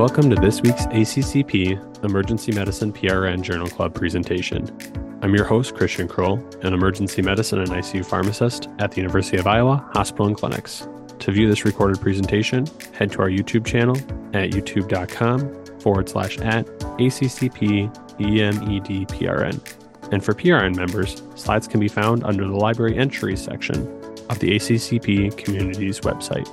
Welcome to this week's ACCP Emergency Medicine PRN Journal Club presentation. I'm your host, Christian Kroll, an emergency medicine and ICU pharmacist at the University of Iowa Hospital and Clinics. To view this recorded presentation, head to our YouTube channel at youtube.com forward slash at ACCP EMEDPRN. And for PRN members, slides can be found under the Library Entries section of the ACCP Community's website.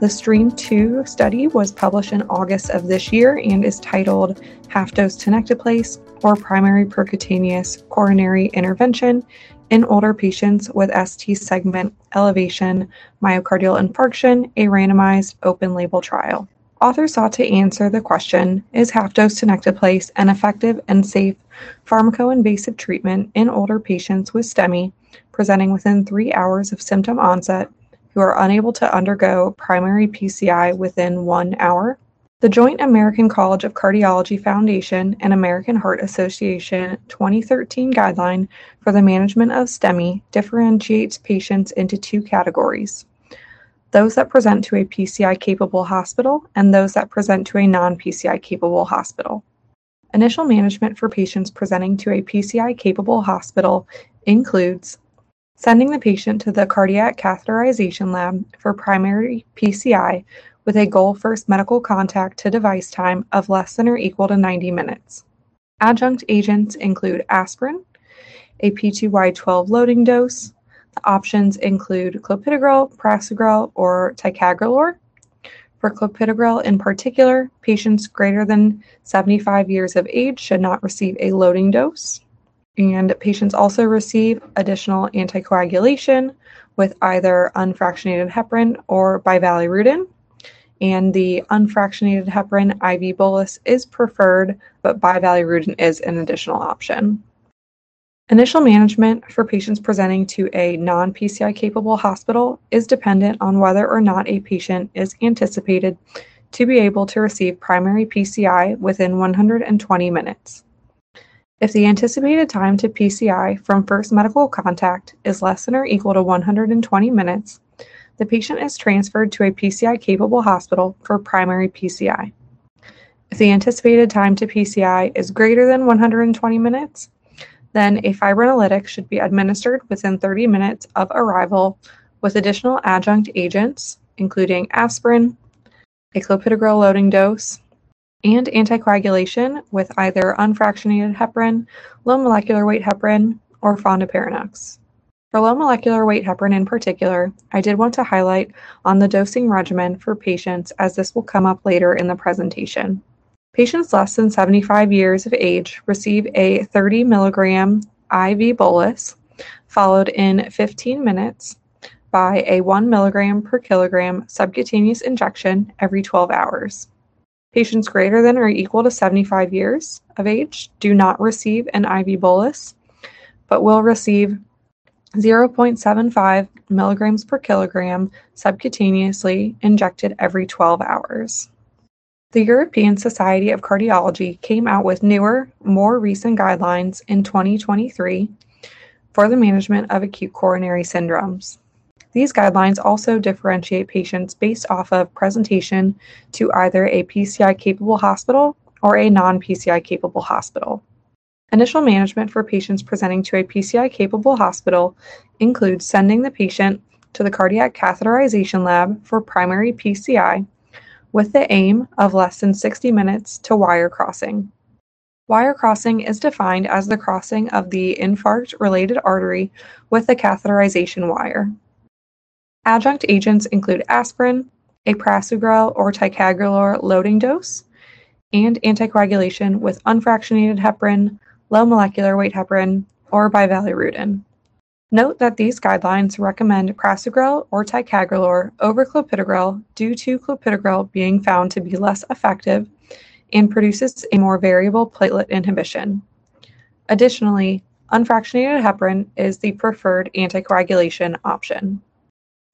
The STREAM 2 study was published in August of this year and is titled Half Dose Tenecteplase or Primary Percutaneous Coronary Intervention in Older Patients with ST Segment Elevation Myocardial Infarction, a randomized open label trial. Authors sought to answer the question Is half dose tenecteplase an effective and safe pharmacoinvasive treatment in older patients with STEMI presenting within three hours of symptom onset who are unable to undergo primary PCI within one hour. The Joint American College of Cardiology Foundation and American Heart Association 2013 guideline for the management of STEMI differentiates patients into two categories those that present to a PCI capable hospital and those that present to a non PCI capable hospital. Initial management for patients presenting to a PCI capable hospital includes sending the patient to the cardiac catheterization lab for primary PCI with a goal first medical contact to device time of less than or equal to 90 minutes. Adjunct agents include aspirin, a P2Y12 loading dose. The options include clopidogrel, prasugrel, or ticagrelor. For clopidogrel in particular, patients greater than 75 years of age should not receive a loading dose. And patients also receive additional anticoagulation with either unfractionated heparin or bivalirudin. And the unfractionated heparin IV bolus is preferred, but bivalirudin is an additional option. Initial management for patients presenting to a non PCI capable hospital is dependent on whether or not a patient is anticipated to be able to receive primary PCI within 120 minutes. If the anticipated time to PCI from first medical contact is less than or equal to 120 minutes, the patient is transferred to a PCI capable hospital for primary PCI. If the anticipated time to PCI is greater than 120 minutes, then a fibrinolytic should be administered within 30 minutes of arrival with additional adjunct agents, including aspirin, a clopidogrel loading dose, and anticoagulation with either unfractionated heparin, low molecular weight heparin, or fondaparinux. For low molecular weight heparin in particular, I did want to highlight on the dosing regimen for patients as this will come up later in the presentation. Patients less than 75 years of age receive a 30 milligram IV bolus, followed in 15 minutes by a 1 milligram per kilogram subcutaneous injection every 12 hours. Patients greater than or equal to 75 years of age do not receive an IV bolus, but will receive 0.75 milligrams per kilogram subcutaneously injected every 12 hours. The European Society of Cardiology came out with newer, more recent guidelines in 2023 for the management of acute coronary syndromes. These guidelines also differentiate patients based off of presentation to either a PCI capable hospital or a non PCI capable hospital. Initial management for patients presenting to a PCI capable hospital includes sending the patient to the cardiac catheterization lab for primary PCI with the aim of less than 60 minutes to wire crossing. Wire crossing is defined as the crossing of the infarct related artery with the catheterization wire. Adjunct agents include aspirin, a prasugrel or ticagrelor loading dose, and anticoagulation with unfractionated heparin, low molecular weight heparin, or bivalirudin. Note that these guidelines recommend prasugrel or ticagrelor over clopidogrel due to clopidogrel being found to be less effective and produces a more variable platelet inhibition. Additionally, unfractionated heparin is the preferred anticoagulation option.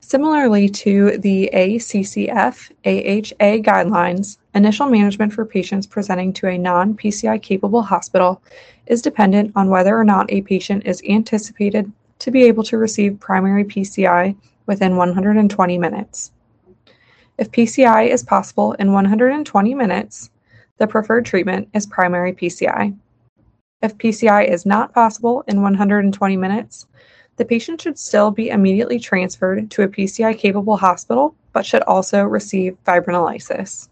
Similarly to the ACCF AHA guidelines, initial management for patients presenting to a non PCI capable hospital is dependent on whether or not a patient is anticipated to be able to receive primary PCI within 120 minutes. If PCI is possible in 120 minutes, the preferred treatment is primary PCI. If PCI is not possible in 120 minutes, the patient should still be immediately transferred to a PCI capable hospital, but should also receive fibrinolysis.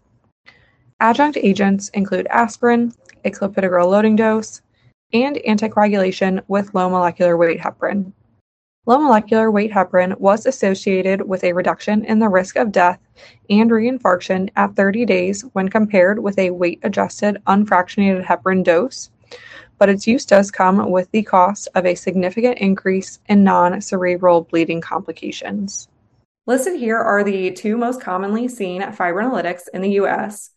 Adjunct agents include aspirin, a clopidogrel loading dose, and anticoagulation with low molecular weight heparin. Low molecular weight heparin was associated with a reduction in the risk of death and reinfarction at 30 days when compared with a weight adjusted unfractionated heparin dose but its use does come with the cost of a significant increase in non cerebral bleeding complications. Listed here are the two most commonly seen fibrinolytics in the US.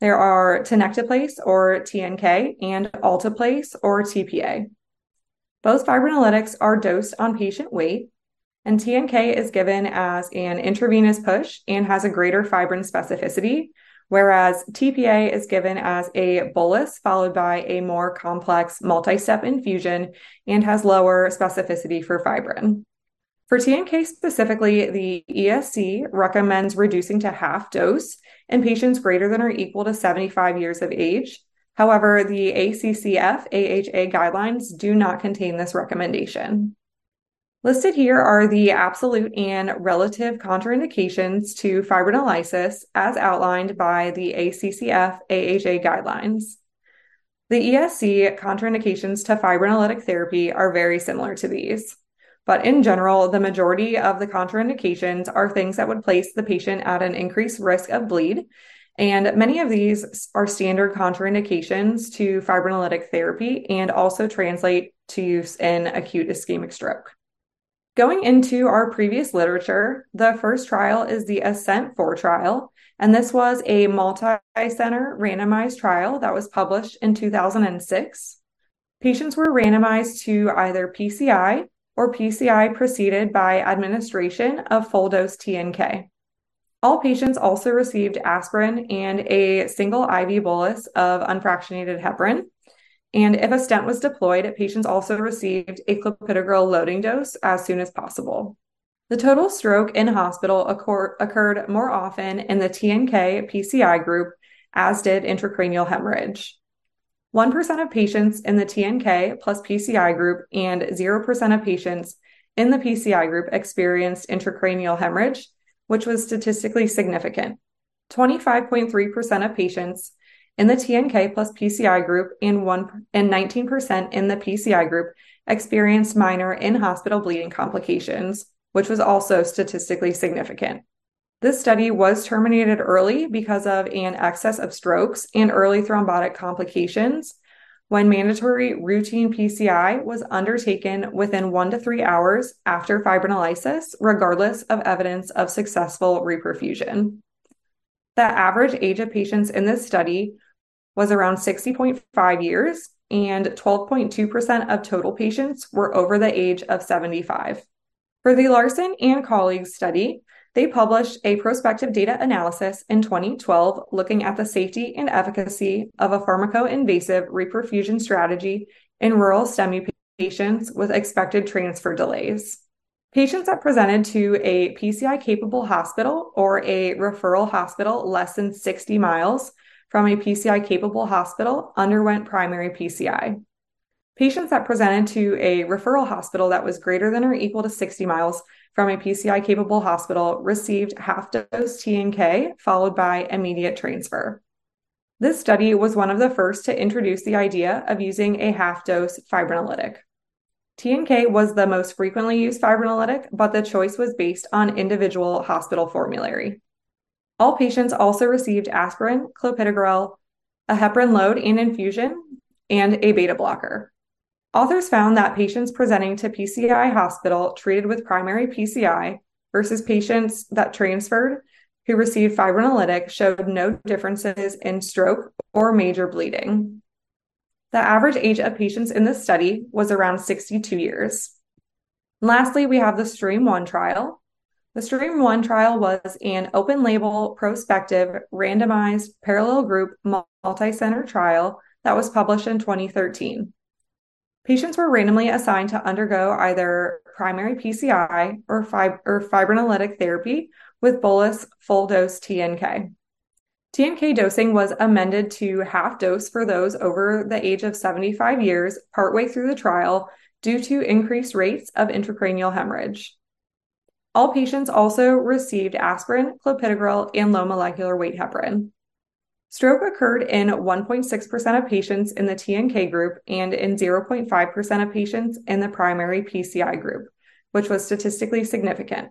There are tenecteplase or TNK and alteplase or TPA. Both fibrinolytics are dosed on patient weight, and TNK is given as an intravenous push and has a greater fibrin specificity, whereas TPA is given as a bolus followed by a more complex multi step infusion and has lower specificity for fibrin. For TNK specifically, the ESC recommends reducing to half dose in patients greater than or equal to 75 years of age. However, the ACCF AHA guidelines do not contain this recommendation. Listed here are the absolute and relative contraindications to fibrinolysis as outlined by the ACCF AHA guidelines. The ESC contraindications to fibrinolytic therapy are very similar to these. But in general, the majority of the contraindications are things that would place the patient at an increased risk of bleed. And many of these are standard contraindications to fibrinolytic therapy and also translate to use in acute ischemic stroke. Going into our previous literature, the first trial is the ASSENT 4 trial, and this was a multi center randomized trial that was published in 2006. Patients were randomized to either PCI or PCI preceded by administration of full dose TNK. All patients also received aspirin and a single IV bolus of unfractionated heparin. And if a stent was deployed, patients also received a clopidogrel loading dose as soon as possible. The total stroke in hospital occur- occurred more often in the TNK PCI group, as did intracranial hemorrhage. 1% of patients in the TNK plus PCI group and 0% of patients in the PCI group experienced intracranial hemorrhage, which was statistically significant. 25.3% of patients in the TNK plus PCI group and, one, and 19% in the PCI group experienced minor in hospital bleeding complications, which was also statistically significant. This study was terminated early because of an excess of strokes and early thrombotic complications when mandatory routine PCI was undertaken within one to three hours after fibrinolysis, regardless of evidence of successful reperfusion. The average age of patients in this study was around 60.5 years, and 12.2% of total patients were over the age of 75. For the Larson and colleagues study, they published a prospective data analysis in 2012 looking at the safety and efficacy of a pharmacoinvasive reperfusion strategy in rural STEMI patients with expected transfer delays. Patients that presented to a PCI capable hospital or a referral hospital less than 60 miles from a PCI capable hospital underwent primary PCI. Patients that presented to a referral hospital that was greater than or equal to 60 miles from a PCI capable hospital received half dose TNK followed by immediate transfer. This study was one of the first to introduce the idea of using a half dose fibrinolytic. TNK was the most frequently used fibrinolytic, but the choice was based on individual hospital formulary. All patients also received aspirin, clopidogrel, a heparin load and infusion, and a beta blocker. Authors found that patients presenting to PCI hospital treated with primary PCI versus patients that transferred who received fibrinolytic showed no differences in stroke or major bleeding. The average age of patients in this study was around 62 years. And lastly, we have the Stream 1 trial, the Stream 1 trial was an open label, prospective, randomized, parallel group, multi center trial that was published in 2013. Patients were randomly assigned to undergo either primary PCI or, fib- or fibrinolytic therapy with bolus full dose TNK. TNK dosing was amended to half dose for those over the age of 75 years partway through the trial due to increased rates of intracranial hemorrhage. All patients also received aspirin, clopidogrel, and low molecular weight heparin. Stroke occurred in 1.6% of patients in the TNK group and in 0.5% of patients in the primary PCI group, which was statistically significant.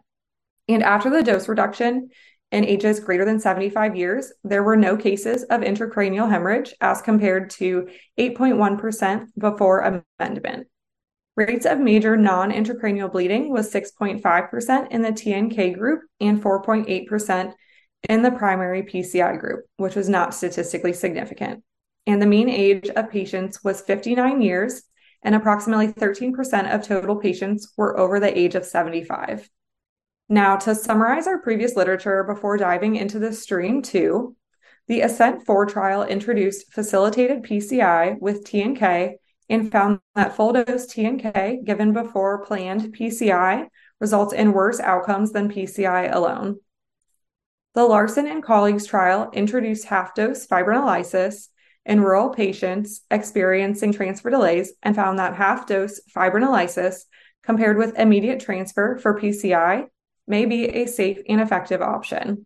And after the dose reduction in ages greater than 75 years, there were no cases of intracranial hemorrhage as compared to 8.1% before amendment. Rates of major non intracranial bleeding was 6.5% in the TNK group and 4.8% in the primary PCI group, which was not statistically significant. And the mean age of patients was 59 years, and approximately 13% of total patients were over the age of 75. Now, to summarize our previous literature before diving into the stream two, the ASSENT 4 trial introduced facilitated PCI with TNK and found that full dose TNK given before planned PCI results in worse outcomes than PCI alone. The Larson and colleagues trial introduced half dose fibrinolysis in rural patients experiencing transfer delays and found that half dose fibrinolysis compared with immediate transfer for PCI may be a safe and effective option.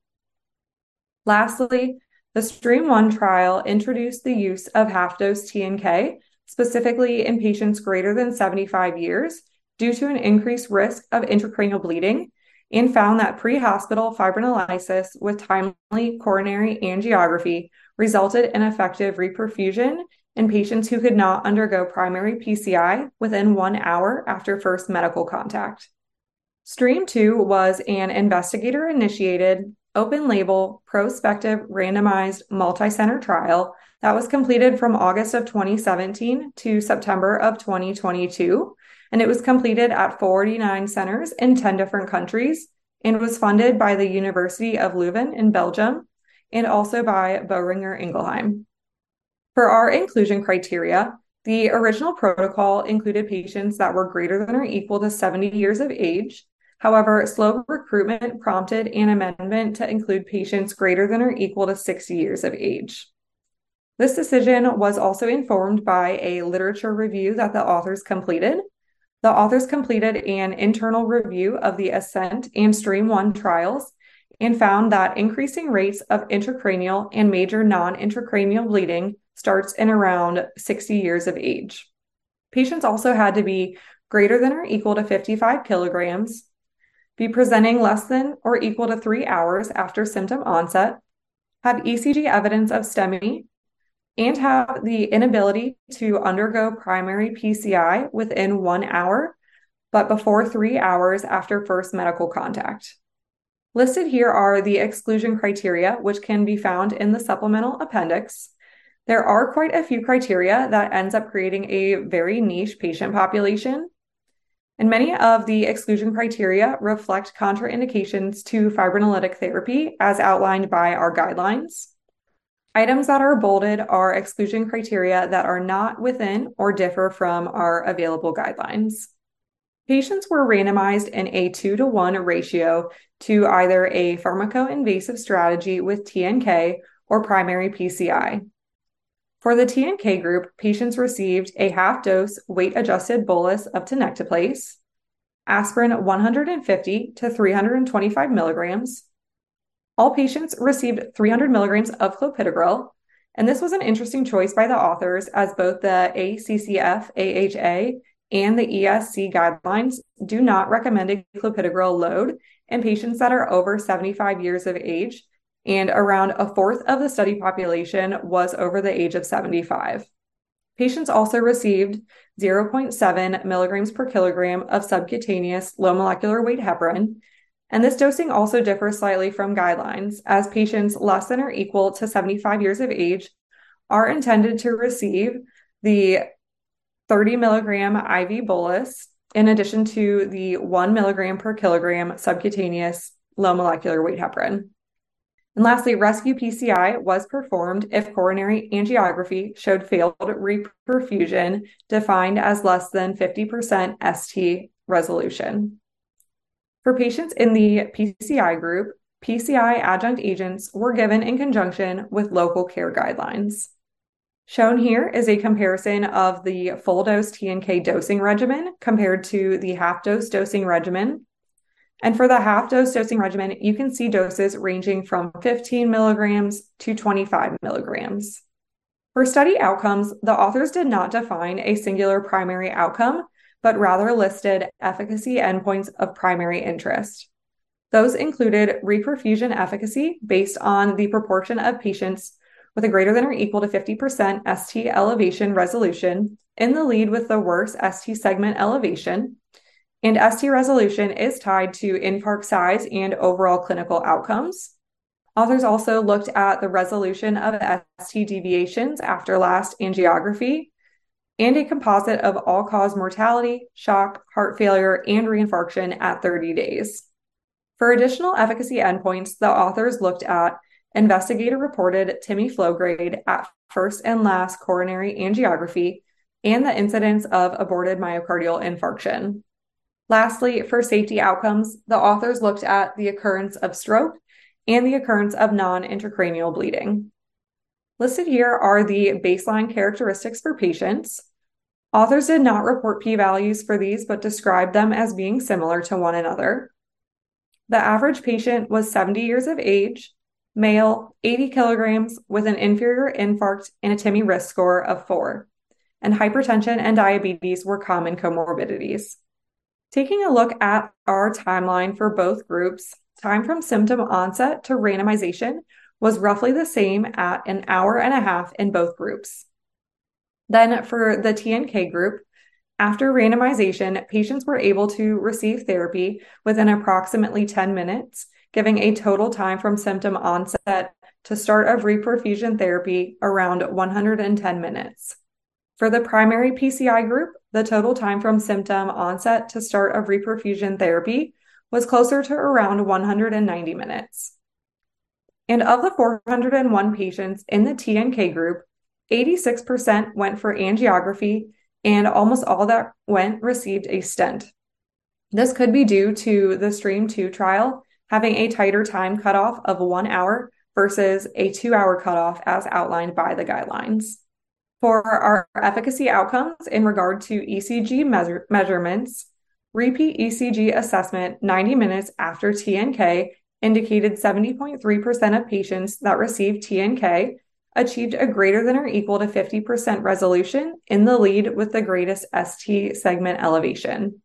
Lastly, the Stream 1 trial introduced the use of half dose TNK specifically in patients greater than 75 years, due to an increased risk of intracranial bleeding, and found that pre hospital fibrinolysis with timely coronary angiography resulted in effective reperfusion in patients who could not undergo primary PCI within one hour after first medical contact. Stream 2 was an investigator initiated, open label, prospective, randomized, multi center trial that was completed from August of 2017 to September of 2022. And it was completed at 49 centers in 10 different countries and was funded by the University of Leuven in Belgium and also by Boehringer Ingelheim. For our inclusion criteria, the original protocol included patients that were greater than or equal to 70 years of age. However, slow recruitment prompted an amendment to include patients greater than or equal to 60 years of age. This decision was also informed by a literature review that the authors completed. The authors completed an internal review of the ASSENT and Stream 1 trials and found that increasing rates of intracranial and major non intracranial bleeding starts in around 60 years of age. Patients also had to be greater than or equal to 55 kilograms, be presenting less than or equal to three hours after symptom onset, have ECG evidence of STEMI, and have the inability to undergo primary PCI within one hour, but before three hours after first medical contact. Listed here are the exclusion criteria, which can be found in the supplemental appendix. There are quite a few criteria that ends up creating a very niche patient population. And many of the exclusion criteria reflect contraindications to fibrinolytic therapy as outlined by our guidelines. Items that are bolded are exclusion criteria that are not within or differ from our available guidelines. Patients were randomized in a 2 to 1 ratio to either a pharmacoinvasive strategy with TNK or primary PCI. For the TNK group, patients received a half dose weight adjusted bolus of tenecteplase, aspirin 150 to 325 milligrams, all patients received 300 milligrams of clopidogrel, and this was an interesting choice by the authors as both the ACCF AHA and the ESC guidelines do not recommend a clopidogrel load in patients that are over 75 years of age, and around a fourth of the study population was over the age of 75. Patients also received 0.7 milligrams per kilogram of subcutaneous low molecular weight heparin and this dosing also differs slightly from guidelines, as patients less than or equal to 75 years of age are intended to receive the 30 milligram IV bolus in addition to the 1 milligram per kilogram subcutaneous low molecular weight heparin. And lastly, rescue PCI was performed if coronary angiography showed failed reperfusion defined as less than 50% ST resolution. For patients in the PCI group, PCI adjunct agents were given in conjunction with local care guidelines. Shown here is a comparison of the full dose TNK dosing regimen compared to the half dose dosing regimen. And for the half dose dosing regimen, you can see doses ranging from 15 milligrams to 25 milligrams. For study outcomes, the authors did not define a singular primary outcome, but rather listed efficacy endpoints of primary interest. Those included reperfusion efficacy based on the proportion of patients with a greater than or equal to 50% ST elevation resolution in the lead with the worst ST segment elevation. And ST resolution is tied to infarct size and overall clinical outcomes. Authors also looked at the resolution of ST deviations after last angiography and a composite of all cause mortality, shock, heart failure, and reinfarction at 30 days. For additional efficacy endpoints, the authors looked at investigator reported TIMI flow grade at first and last coronary angiography and the incidence of aborted myocardial infarction. Lastly, for safety outcomes, the authors looked at the occurrence of stroke and the occurrence of non intracranial bleeding. Listed here are the baseline characteristics for patients. Authors did not report p values for these, but described them as being similar to one another. The average patient was 70 years of age, male, 80 kilograms, with an inferior infarct and a TIMI risk score of four, and hypertension and diabetes were common comorbidities. Taking a look at our timeline for both groups, time from symptom onset to randomization was roughly the same at an hour and a half in both groups. Then for the TNK group, after randomization, patients were able to receive therapy within approximately 10 minutes, giving a total time from symptom onset to start of reperfusion therapy around 110 minutes. For the primary PCI group, the total time from symptom onset to start of reperfusion therapy was closer to around 190 minutes. And of the 401 patients in the TNK group, 86% went for angiography and almost all that went received a stent. This could be due to the Stream 2 trial having a tighter time cutoff of one hour versus a two hour cutoff as outlined by the guidelines. For our efficacy outcomes in regard to ECG measure- measurements, repeat ECG assessment 90 minutes after TNK indicated 70.3% of patients that received TNK achieved a greater than or equal to 50% resolution in the lead with the greatest ST segment elevation.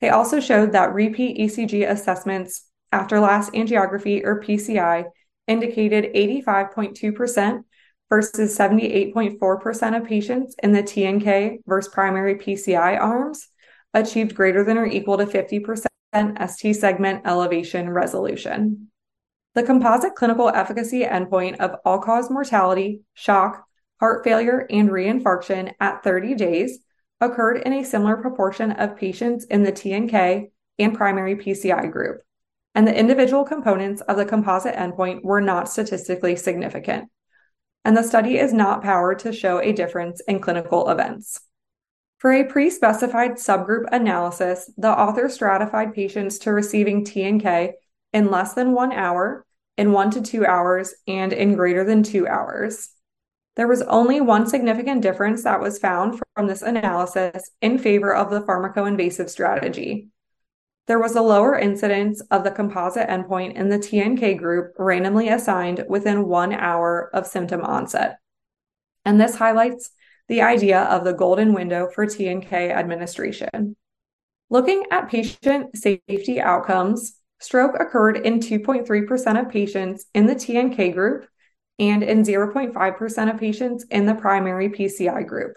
They also showed that repeat ECG assessments after last angiography or PCI indicated 85.2% versus 78.4% of patients in the TNK versus primary PCI arms achieved greater than or equal to 50% ST segment elevation resolution. The composite clinical efficacy endpoint of all cause mortality, shock, heart failure, and reinfarction at 30 days occurred in a similar proportion of patients in the TNK and primary PCI group, and the individual components of the composite endpoint were not statistically significant. And the study is not powered to show a difference in clinical events. For a pre specified subgroup analysis, the author stratified patients to receiving TNK in less than one hour, in one to two hours, and in greater than two hours. There was only one significant difference that was found from this analysis in favor of the pharmacoinvasive strategy. There was a lower incidence of the composite endpoint in the TNK group randomly assigned within one hour of symptom onset. And this highlights the idea of the golden window for TNK administration. Looking at patient safety outcomes, Stroke occurred in 2.3% of patients in the TNK group and in 0.5% of patients in the primary PCI group.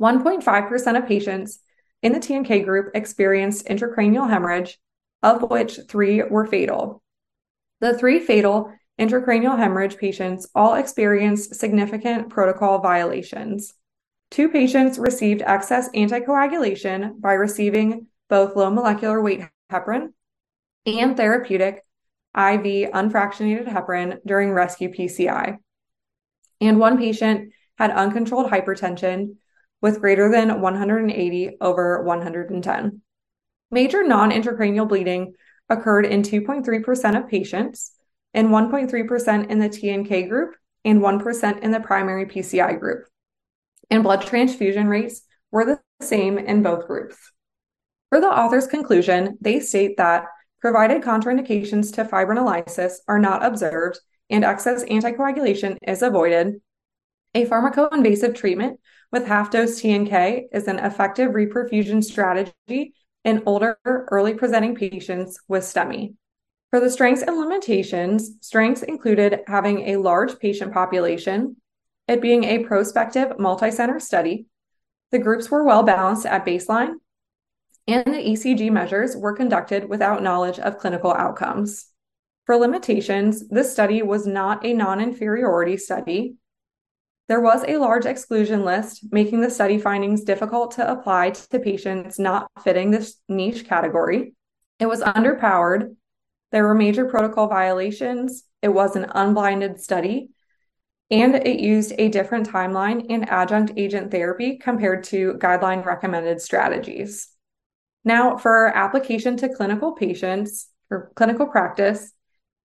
1.5% of patients in the TNK group experienced intracranial hemorrhage, of which three were fatal. The three fatal intracranial hemorrhage patients all experienced significant protocol violations. Two patients received excess anticoagulation by receiving both low molecular weight heparin and therapeutic IV unfractionated heparin during rescue PCI. And one patient had uncontrolled hypertension with greater than 180 over 110. Major non intracranial bleeding occurred in 2.3% of patients, and 1.3% in the TNK group, and 1% in the primary PCI group. And blood transfusion rates were the same in both groups. For the author's conclusion, they state that provided contraindications to fibrinolysis are not observed and excess anticoagulation is avoided, a pharmacoinvasive treatment with half dose TNK is an effective reperfusion strategy in older, early presenting patients with STEMI. For the strengths and limitations, strengths included having a large patient population, it being a prospective multicenter study, the groups were well balanced at baseline, and the ECG measures were conducted without knowledge of clinical outcomes. For limitations, this study was not a non inferiority study. There was a large exclusion list, making the study findings difficult to apply to patients not fitting this niche category. It was underpowered. There were major protocol violations. It was an unblinded study. And it used a different timeline in adjunct agent therapy compared to guideline recommended strategies. Now, for application to clinical patients or clinical practice,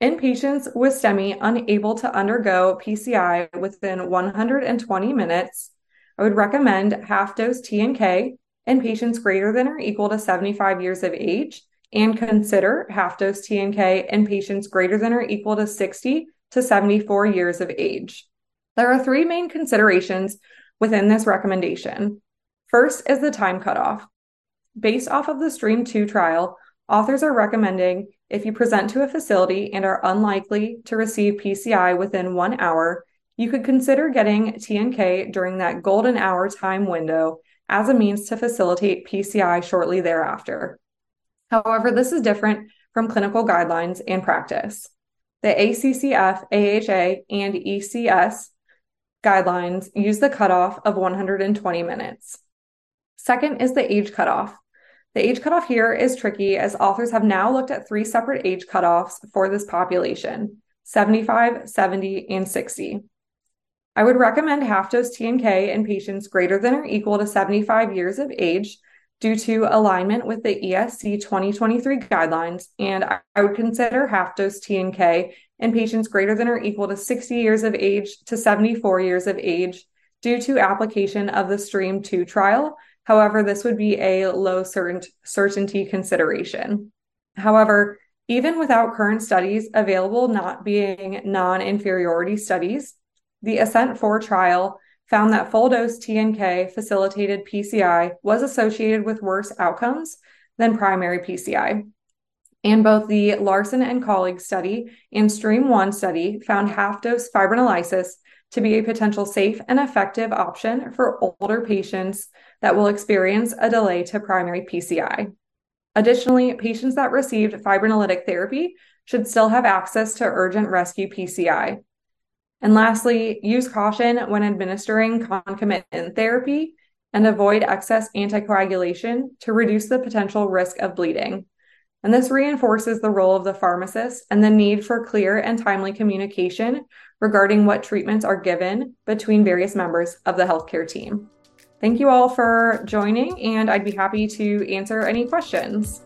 in patients with STEMI unable to undergo PCI within 120 minutes, I would recommend half dose TNK in patients greater than or equal to 75 years of age and consider half dose TNK in patients greater than or equal to 60 to 74 years of age. There are three main considerations within this recommendation. First is the time cutoff. Based off of the STREAM 2 trial, authors are recommending if you present to a facility and are unlikely to receive PCI within one hour, you could consider getting TNK during that golden hour time window as a means to facilitate PCI shortly thereafter. However, this is different from clinical guidelines and practice. The ACCF, AHA, and ECS guidelines use the cutoff of 120 minutes. Second is the age cutoff. The age cutoff here is tricky as authors have now looked at three separate age cutoffs for this population 75, 70, and 60. I would recommend half dose TNK in patients greater than or equal to 75 years of age due to alignment with the ESC 2023 guidelines, and I would consider half dose TNK in patients greater than or equal to 60 years of age to 74 years of age due to application of the STREAM 2 trial However, this would be a low certainty consideration. However, even without current studies available not being non inferiority studies, the ASSENT 4 trial found that full dose TNK facilitated PCI was associated with worse outcomes than primary PCI. And both the Larson and colleagues study and Stream 1 study found half dose fibrinolysis to be a potential safe and effective option for older patients that will experience a delay to primary PCI. Additionally, patients that received fibrinolytic therapy should still have access to urgent rescue PCI. And lastly, use caution when administering concomitant therapy and avoid excess anticoagulation to reduce the potential risk of bleeding. And this reinforces the role of the pharmacist and the need for clear and timely communication regarding what treatments are given between various members of the healthcare team. Thank you all for joining, and I'd be happy to answer any questions.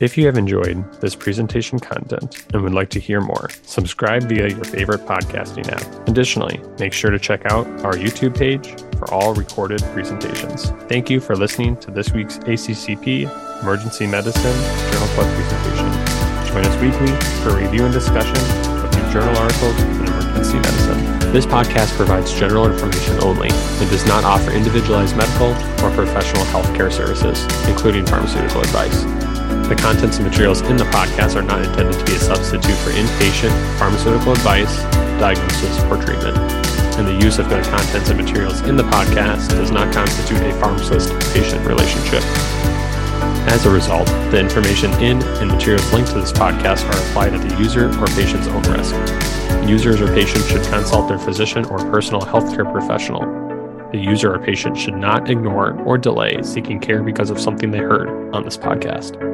If you have enjoyed this presentation content and would like to hear more, subscribe via your favorite podcasting app. Additionally, make sure to check out our YouTube page for all recorded presentations. Thank you for listening to this week's ACCP Emergency Medicine Journal Club presentation. Join us weekly for review and discussion of new journal articles in emergency medicine. This podcast provides general information only and does not offer individualized medical or professional healthcare services, including pharmaceutical advice. The contents and materials in the podcast are not intended to be a substitute for inpatient pharmaceutical advice, diagnosis, or treatment. And the use of the contents and materials in the podcast does not constitute a pharmacist patient relationship. As a result, the information in and materials linked to this podcast are applied at the user or patient's own risk. Users or patients should consult their physician or personal healthcare professional. The user or patient should not ignore or delay seeking care because of something they heard on this podcast.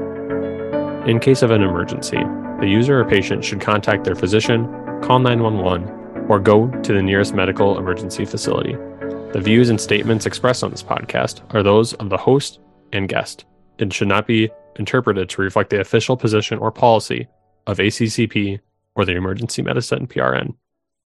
In case of an emergency, the user or patient should contact their physician, call 911, or go to the nearest medical emergency facility. The views and statements expressed on this podcast are those of the host and guest and should not be interpreted to reflect the official position or policy of ACCP or the Emergency Medicine PRN.